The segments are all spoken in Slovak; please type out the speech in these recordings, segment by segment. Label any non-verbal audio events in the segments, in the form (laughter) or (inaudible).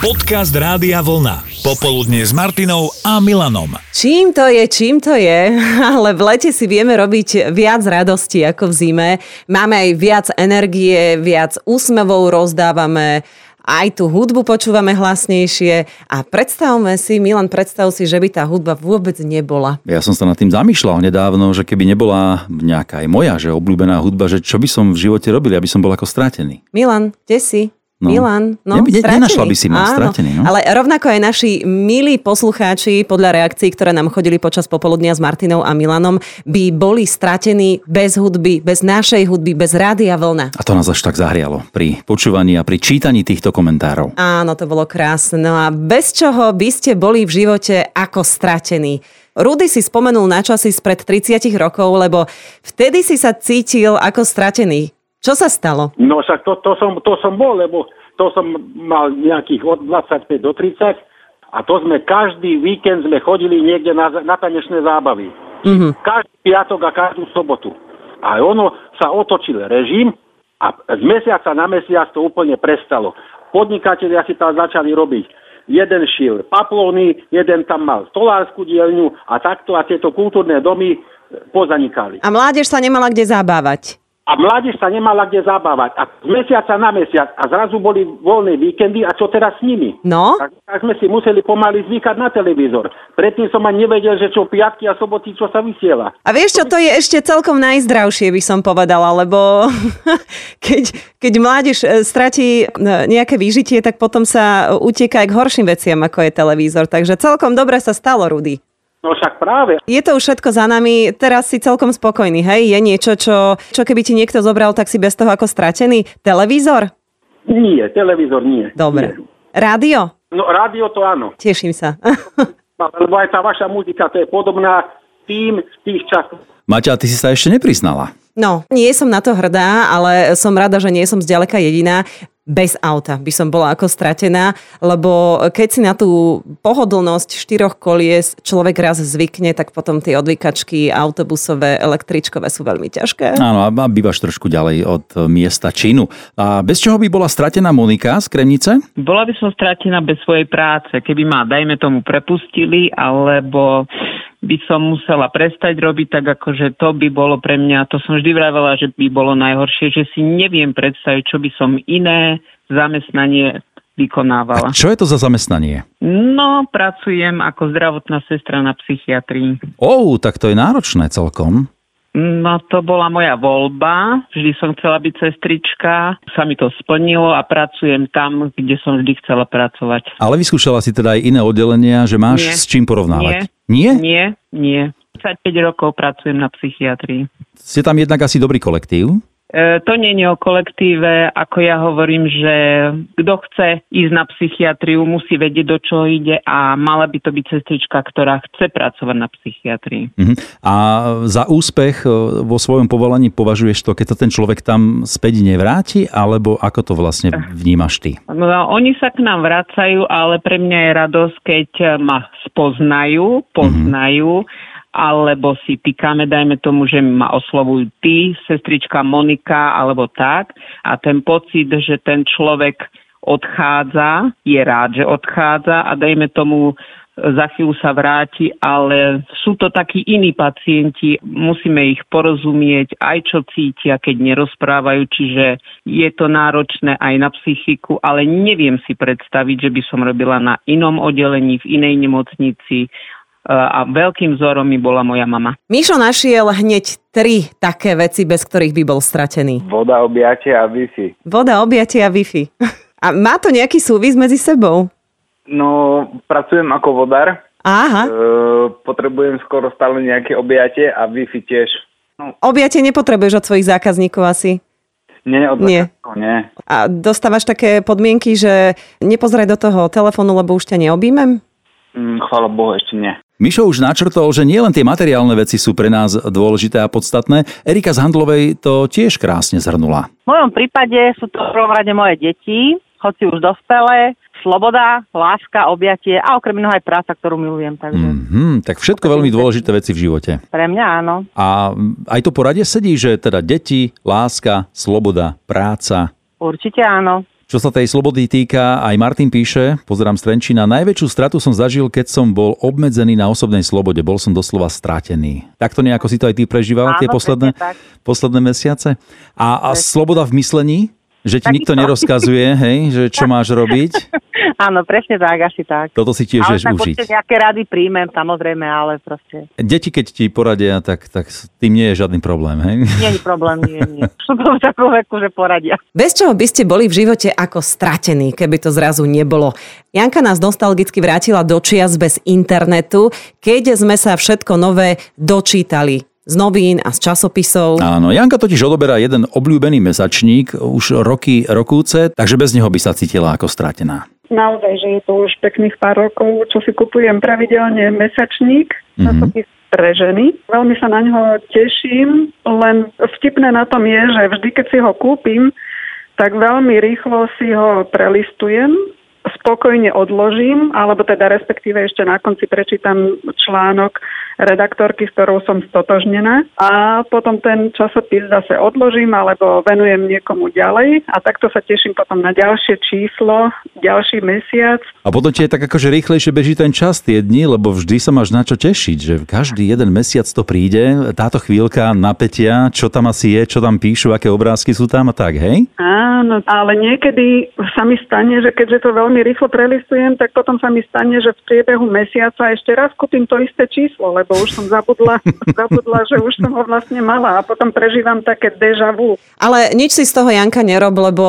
Podcast Rádia Vlna. Popoludne s Martinou a Milanom. Čím to je, čím to je, (laughs) ale v lete si vieme robiť viac radosti ako v zime. Máme aj viac energie, viac úsmevov rozdávame, aj tú hudbu počúvame hlasnejšie a predstavme si, Milan, predstav si, že by tá hudba vôbec nebola. Ja som sa nad tým zamýšľal nedávno, že keby nebola nejaká aj moja, že obľúbená hudba, že čo by som v živote robil, aby som bol ako stratený. Milan, kde si? No. Milan, no, Ne- ne- stratený. nenašla by si ma, Áno, stratený, no. Ale rovnako aj naši milí poslucháči, podľa reakcií, ktoré nám chodili počas popoludnia s Martinou a Milanom, by boli stratení bez hudby, bez našej hudby, bez rádia vlna. A to nás až tak zahrialo pri počúvaní a pri čítaní týchto komentárov. Áno, to bolo krásne. No a bez čoho by ste boli v živote ako stratení? Rudy si spomenul na časy spred 30 rokov, lebo vtedy si sa cítil ako stratený. Čo sa stalo? No však to, to, som, to som bol, lebo to som mal nejakých od 25 do 30 a to sme každý víkend sme chodili niekde na, na tanečné zábavy. Mhm. Každý piatok a každú sobotu. A ono sa otočil režim a z mesiaca na mesiac to úplne prestalo. Podnikatelia si tam začali robiť. Jeden šil paplóny, jeden tam mal stolárskú dielňu a takto a tieto kultúrne domy pozanikali. A mládež sa nemala kde zabávať. A mládež sa nemala kde zabávať. A z mesiaca na mesiac. A zrazu boli voľné víkendy. A čo teraz s nimi? No, Tak, tak sme si museli pomaly zvykať na televízor. Predtým som ani nevedel, že čo piatky a soboty, čo sa vysiela. A vieš čo, to je ešte celkom najzdravšie, by som povedala, lebo (laughs) keď, keď mládež e, stratí e, nejaké výžitie, tak potom sa utieka aj k horším veciam, ako je televízor. Takže celkom dobre sa stalo, Rudy. No však práve. Je to už všetko za nami, teraz si celkom spokojný, hej? Je niečo, čo, čo keby ti niekto zobral, tak si bez toho ako stratený? Televízor? Nie, televízor nie. Dobre. Nie. Rádio? No rádio to áno. Teším sa. (laughs) Lebo aj tá vaša muzika, to je podobná tým z tých časov. Maťa, ty si sa ešte nepriznala. No, nie som na to hrdá, ale som rada, že nie som zďaleka jediná. Bez auta by som bola ako stratená, lebo keď si na tú pohodlnosť štyroch kolies človek raz zvykne, tak potom tie odvykačky autobusové, električkové sú veľmi ťažké. Áno, a bývaš trošku ďalej od e, miesta činu. A bez čoho by bola stratená Monika z Kremnice? Bola by som stratená bez svojej práce, keby ma, dajme tomu, prepustili, alebo by som musela prestať robiť, tak akože to by bolo pre mňa, to som vždy vravela, že by bolo najhoršie, že si neviem predstaviť, čo by som iné zamestnanie vykonávala. Čo je to za zamestnanie? No, pracujem ako zdravotná sestra na psychiatrii. Ou, tak to je náročné celkom. No to bola moja voľba, vždy som chcela byť sestrička, sa mi to splnilo a pracujem tam, kde som vždy chcela pracovať. Ale vyskúšala si teda aj iné oddelenia, že máš Nie. s čím porovnávať. Nie. Nie? Nie, nie. 25 rokov pracujem na psychiatrii. Ste tam jednak asi dobrý kolektív? E, to nie je o kolektíve, ako ja hovorím, že kto chce ísť na psychiatriu, musí vedieť, do čoho ide a mala by to byť sestrička, ktorá chce pracovať na psychiatrii. Mhm. A za úspech e, vo svojom povolaní považuješ to, keď sa ten človek tam späť nevráti, alebo ako to vlastne vnímaš ty? No, oni sa k nám vracajú, ale pre mňa je radosť, keď ma spoznajú, poznajú, alebo si týkame, dajme tomu, že ma oslovujú ty, sestrička Monika, alebo tak. A ten pocit, že ten človek odchádza, je rád, že odchádza a dajme tomu, za chvíľu sa vráti, ale sú to takí iní pacienti, musíme ich porozumieť, aj čo cítia, keď nerozprávajú, čiže je to náročné aj na psychiku, ale neviem si predstaviť, že by som robila na inom oddelení, v inej nemocnici a veľkým vzorom mi bola moja mama. Mišo našiel hneď tri také veci, bez ktorých by bol stratený. Voda, objatie a Wi-Fi. Voda, objatie a Wi-Fi. (laughs) A má to nejaký súvis medzi sebou? No, pracujem ako vodár. Aha. E, potrebujem skoro stále nejaké objatie a Wi-Fi tiež. No, Objatie nepotrebuješ od svojich zákazníkov asi. nie, od Nie. nie. A dostávaš také podmienky, že nepozeraj do toho telefónu, lebo už ťa neobjímem? Mm, chvála Bohu, ešte nie. Mišo už načrtol, že nielen tie materiálne veci sú pre nás dôležité a podstatné. Erika z Handlovej to tiež krásne zhrnula. V mojom prípade sú to v prvom rade moje deti, hoci už dospelé, sloboda, láska, objatie a okrem iného aj práca, ktorú milujem. Takže Mhm, tak všetko veľmi dôležité veci v živote. pre mňa áno. A aj to poradie sedí, že teda deti, láska, sloboda, práca. Určite áno. Čo sa tej slobody týka, aj Martin píše, pozerám z Trenčína, najväčšiu stratu som zažil, keď som bol obmedzený na osobnej slobode. Bol som doslova stratený. Takto nejako si to aj ty prežíval Áno, tie posledné, posledné mesiace? A, a sloboda v myslení? Že ti Takisto. nikto nerozkazuje, hej, že čo máš robiť? (laughs) Áno, presne tak, asi tak. Toto si tiež ale vieš tak užiť. nejaké rady príjmem, samozrejme, ale proste Deti, keď ti poradia, tak, tak s tým nie je žiadny problém, hej? nie je problém, nie, nie. (laughs) Som v takom veku, že poradia. Bez čoho by ste boli v živote ako stratení, keby to zrazu nebolo? Janka nás nostalgicky vrátila do čias bez internetu, keď sme sa všetko nové dočítali z novín a z časopisov. Áno, Janka totiž odoberá jeden obľúbený mesačník už roky, rokúce, takže bez neho by sa cítila ako stratená. naozaj, že je to už pekných pár rokov, čo si kupujem pravidelne mesačník, časopis pre ženy. Veľmi sa na ňo teším, len vtipné na tom je, že vždy, keď si ho kúpim, tak veľmi rýchlo si ho prelistujem, spokojne odložím, alebo teda respektíve ešte na konci prečítam článok redaktorky, s ktorou som stotožnená. A potom ten časopis zase odložím alebo venujem niekomu ďalej. A takto sa teším potom na ďalšie číslo, ďalší mesiac. A potom ti je tak akože rýchlejšie beží ten čas tie dni, lebo vždy sa máš na čo tešiť, že každý jeden mesiac to príde, táto chvíľka napätia, čo tam asi je, čo tam píšu, aké obrázky sú tam a tak, hej? Áno, ale niekedy sa mi stane, že keďže to veľmi rýchlo prelistujem, tak potom sa mi stane, že v priebehu mesiaca ešte raz kúpim to isté číslo, lebo už som zabudla, (laughs) zabudla, že už som ho vlastne mala a potom prežívam také deja vu. Ale nič si z toho Janka nerob, lebo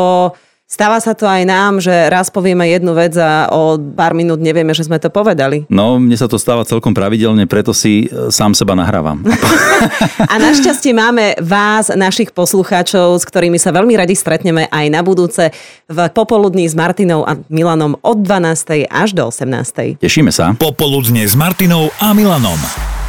stáva sa to aj nám, že raz povieme jednu vec a o pár minút nevieme, že sme to povedali. No, mne sa to stáva celkom pravidelne, preto si e, sám seba nahrávam. (laughs) A našťastie máme vás, našich poslucháčov, s ktorými sa veľmi radi stretneme aj na budúce v popoludní s Martinou a Milanom od 12. až do 18. Tešíme sa. Popoludne s Martinou a Milanom.